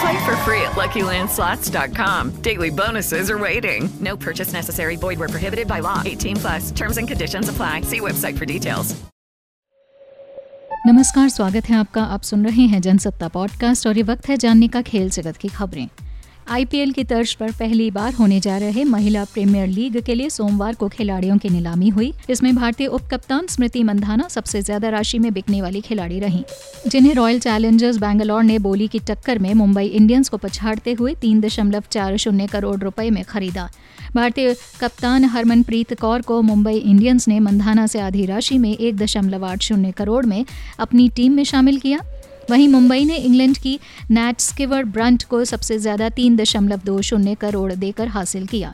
Play for free at LuckyLandSlots.com. Daily bonuses are waiting. No purchase necessary. Void where prohibited by law. 18 plus. Terms and conditions apply. See website for details. नमस्कार स्वागत है आपका आप सुन रहे हैं Jansatta podcast और ये वक्त है जानने का खेल जगत की खबरें आईपीएल की तर्ज पर पहली बार होने जा रहे महिला प्रीमियर लीग के लिए सोमवार को खिलाड़ियों की नीलामी हुई। इसमें भारतीय उप कप्तान स्मृति मंधाना सबसे ज़्यादा राशि में बिकने वाली खिलाड़ी रही। जिन्हें रॉयल चैलेंजर्स बैंगलोर ने बोली की टक्कर में मुंबई इंडियंस को पछाड़ते हुए तीन दशमलव चार शून्य करोड़ रुपए में खरीदा। भारतीय कप्तान हरमनप्रीत कौर को मुंबई इंडियंस ने मंधाना से आधी राशि में एक दशमलव आठ शून्य करोड़ में अपनी टीम में शामिल किया। वहीं मुंबई ने इंग्लैंड की नैट स्किवर ब्रंट को सबसे ज़्यादा तीन दशमलव दो शून्य करोड़ देकर हासिल किया।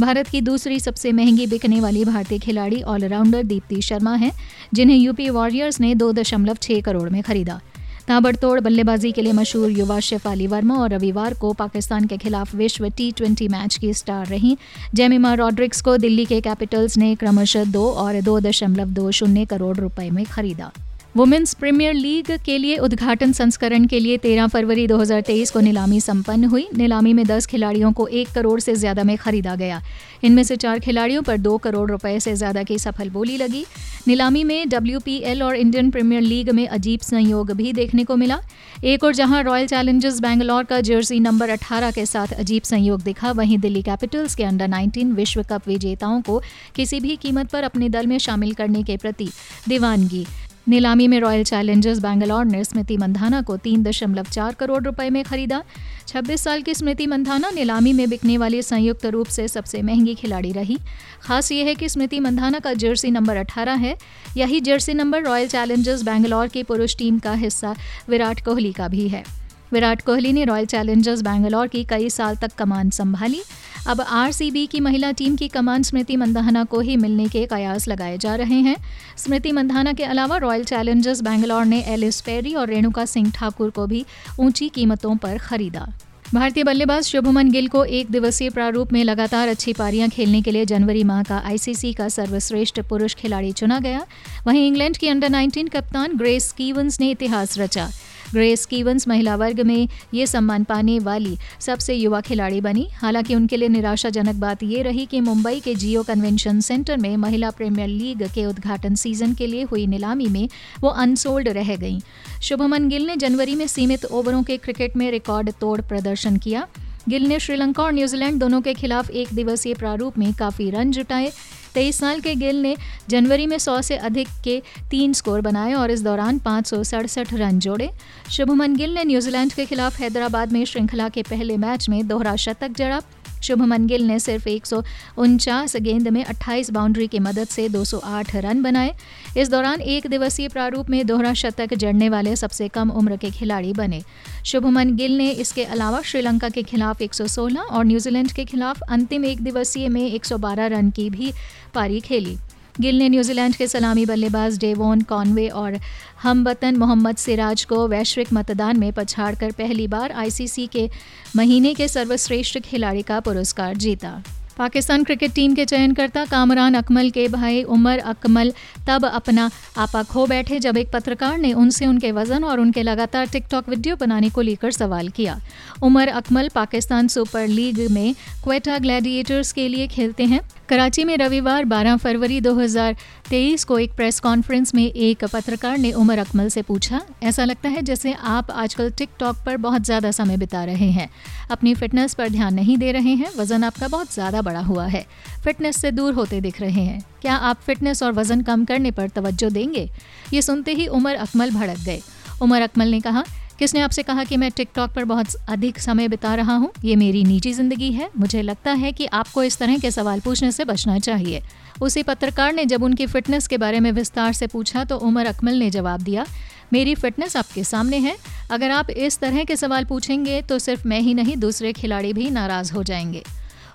भारत की दूसरी सबसे महँगी बिकने वाली भारतीय खिलाड़ी ऑलराउंडर दीप्ति शर्मा हैं, जिन्हें यूपी वॉरियर्स ने दो दशमलव छह करोड़ में खरीदा। ताबड़तोड़ बल्लेबाजी के लिए मशहूर युवा शेफाली वर्मा और रविवार को पाकिस्तान के खिलाफ विश्व टी ट्वेंटी मैच की स्टार रहीं। जेमिमा रॉड्रिक्स को दिल्ली के कैपिटल्स ने क्रमशः दो और दो दशमलव दो शून्य करोड़ रुपए में खरीदा। वुमेन्स प्रीमियर लीग के लिए उद्घाटन संस्करण के लिए 13 फरवरी 2023 को नीलामी संपन्न हुई। नीलामी में 10 खिलाड़ियों को एक करोड़ से ज़्यादा में खरीदा गया। इनमें से चार खिलाड़ियों पर दो करोड़ रुपए से ज़्यादा की सफल बोली लगी। नीलामी में डब्ल्यूपीएल और इंडियन प्रीमियर लीग में अजीब संयोग भी देखने को मिला। एक और जहाँ रॉयल चैलेंजर्स बैंगलोर का जर्सी नंबर 18 के साथ अजीब संयोग दिखा, वहीं दिल्ली कैपिटल्स के अंडर 19 विश्व कप विजेताओं को किसी भी कीमत पर अपने दल में शामिल करने के प्रति दीवानगी। नीलामी में रॉयल चैलेंजर्स बैंगलोर ने स्मृति मंधाना को तीन दशमलव चार करोड़ रुपए में खरीदा। 26 साल की स्मृति मंधाना नीलामी में बिकने वाली संयुक्त रूप से सबसे महँगी खिलाड़ी रही। खास ये है कि स्मृति मंधाना का जर्सी नंबर 18 है। यही jersey number Royal Challengers Bangalore की पुरुष टीम का हिस्सा विराट कोहली का भी है। विराट कोहली ने रॉयल चैलेंजर्स बैंगलोर की कई साल तक कमान संभाली। अब आरसीबी की महिला टीम की कमान स्मृति मंदाना को ही मिलने के कयास लगाए जा रहे हैं। स्मृति मंदाना के अलावा रॉयल चैलेंजर्स बैंगलोर ने एलिस पेरी और रेणुका सिंह ठाकुर को भी ऊँची कीमतों पर खरीदा। भारतीय बल्लेबाज शुभमन गिल को एक दिवसीय प्रारूप में लगातार अच्छी पारियाँ खेलने के लिए जनवरी माह का आईसीसी का सर्वश्रेष्ठ पुरुष खिलाड़ी चुना गया। वहीं इंग्लैंड की अंडर 19 कप्तान ग्रेस कीवंस ने इतिहास रचा। ग्रेस कीवंस महिला वर्ग में ये सम्मान पाने वाली सबसे युवा खिलाड़ी बनी। हालाँकि उनके लिए निराशाजनक बात ये रही कि मुंबई के जियो कन्वेंशन सेंटर में महिला प्रीमियर लीग के उद्घाटन सीज़न के लिए हुई नीलामी में वो अनसोल्ड रह गईं। शुभमन गिल ने जनवरी में सीमित ओवरों के क्रिकेट में रिकॉर्ड तोड़ प्रदर्शन किया। गिल ने श्रीलंका और न्यूजीलैंड दोनों के खिलाफ एक दिवसीय प्रारूप में काफ़ी रन जुटाए। तेईस साल के गिल ने जनवरी में सौ से अधिक के तीन स्कोर बनाए और इस दौरान पाँच सौ सड़सठ रन जोड़े। शुभमन गिल ने न्यूजीलैंड के खिलाफ हैदराबाद में श्रृंखला के पहले मैच में दोहरा शतक जड़ा। शुभमन गिल ने सिर्फ़ एक सौ उनचास गेंद में 28 बाउंड्री की मदद से 208 रन बनाए। इस दौरान एक दिवसीय प्रारूप में दोहरा शतक जड़ने वाले सबसे कम उम्र के खिलाड़ी बने। शुभमन गिल ने इसके अलावा श्रीलंका के खिलाफ 116 और न्यूजीलैंड के खिलाफ अंतिम एक दिवसीय में 112 रन की भी पारी खेली। गिल ने न्यूजीलैंड के सलामी बल्लेबाज डेवोन कॉनवे और हमबतन मोहम्मद सिराज को वैश्विक मतदान में पछाड़कर पहली बार आईसीसी के महीने के सर्वश्रेष्ठ खिलाड़ी का पुरस्कार जीता। पाकिस्तान क्रिकेट टीम के चयनकर्ता कामरान अकमल के भाई उमर अकमल तब अपना आपा खो बैठे जब एक पत्रकार ने उनसे उनके वज़न और उनके लगातार टिकटॉक वीडियो बनाने को लेकर सवाल किया। उमर अकमल पाकिस्तान सुपर लीग में क्वेटा ग्लैडिएटर्स के लिए खेलते हैं। कराची में रविवार 12 फरवरी 2023 को एक प्रेस कॉन्फ्रेंस में एक पत्रकार ने उमर अकमल से पूछा, ऐसा लगता है जैसे आप आजकल टिकटॉक पर बहुत ज़्यादा समय बिता रहे हैं। अपनी फिटनेस पर ध्यान नहीं दे रहे हैं, वज़न आपका बहुत ज़्यादा बड़ा हुआ है। फिटनेस से दूर होते दिख रहे हैं। क्या आप फिटनेस और वज़न कम करने पर तवज्जो देंगे? ये सुनते ही उमर अकमल भड़क गए। उमर अकमल ने कहा, किसने आपसे कहा कि मैं टिकटॉक पर बहुत अधिक समय बिता रहा हूँ? ये मेरी निजी ज़िंदगी है। मुझे लगता है कि आपको इस तरह के सवाल पूछने से बचना चाहिए। उसी पत्रकार ने जब उनकी फिटनेस के बारे में विस्तार से पूछा तो उमर अकमल ने जवाब दिया, मेरी फिटनेस आपके सामने है। अगर आप इस तरह के सवाल पूछेंगे तो सिर्फ़ मैं ही नहीं, दूसरे खिलाड़ी भी नाराज़ हो जाएँगे।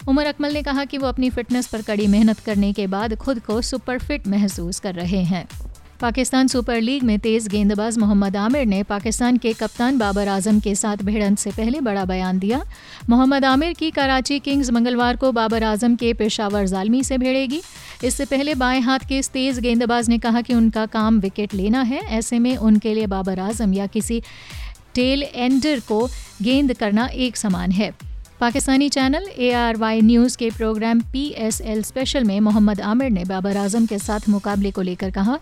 उमर अकमल ने कहा कि वो अपनी फिटनेस पर कड़ी मेहनत करने के बाद खुद को सुपर फिट महसूस कर रहे हैं। पाकिस्तान सुपर लीग में तेज गेंदबाज मोहम्मद आमिर ने पाकिस्तान के कप्तान बाबर आज़म के साथ भिड़ंत से पहले बड़ा बयान दिया। मोहम्मद आमिर की कराची किंग्स मंगलवार को बाबर आज़म के पेशावर जालमी से भिड़ेगी। इससे पहले बाएँ हाथ के इस तेज गेंदबाज ने कहा कि उनका काम विकेट लेना है। ऐसे में उनके लिए बाबर आज़म या किसी टेल एंडर को गेंद करना एक समान है। Pakistani channel A R Y news के programme P S L special में मोहम्मद आमिर ने बाबर आज़म के साथ मुकाबले को लेकर कहा,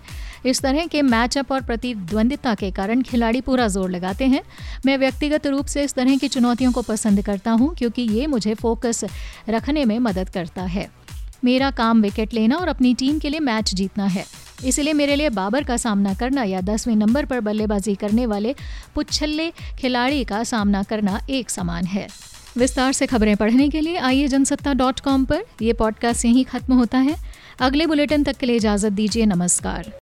इस तरह के मैचअप और प्रतिद्वंदिता के कारण खिलाड़ी पूरा ज़ोर लगाते हैं। मैं व्यक्तिगत रूप से इस तरह की चुनौतियों को पसंद करता हूँ, क्योंकि ये मुझे फोकस रखने में मदद करता है। मेरा काम विकेट लेना और अपनी टीम के लिए मैच जीतना है। इसलिए मेरे लिए बाबर का सामना करना या दसवें नंबर पर बल्लेबाजी करने वाले पुच्छल्ले खिलाड़ी का सामना करना एक समान है। विस्तार से खबरें पढ़ने के लिए आइए जनसत्ता डॉट कॉम पर। यह पॉडकास्ट यहीं खत्म होता है। अगले बुलेटिन तक के लिए इजाज़त दीजिए। नमस्कार।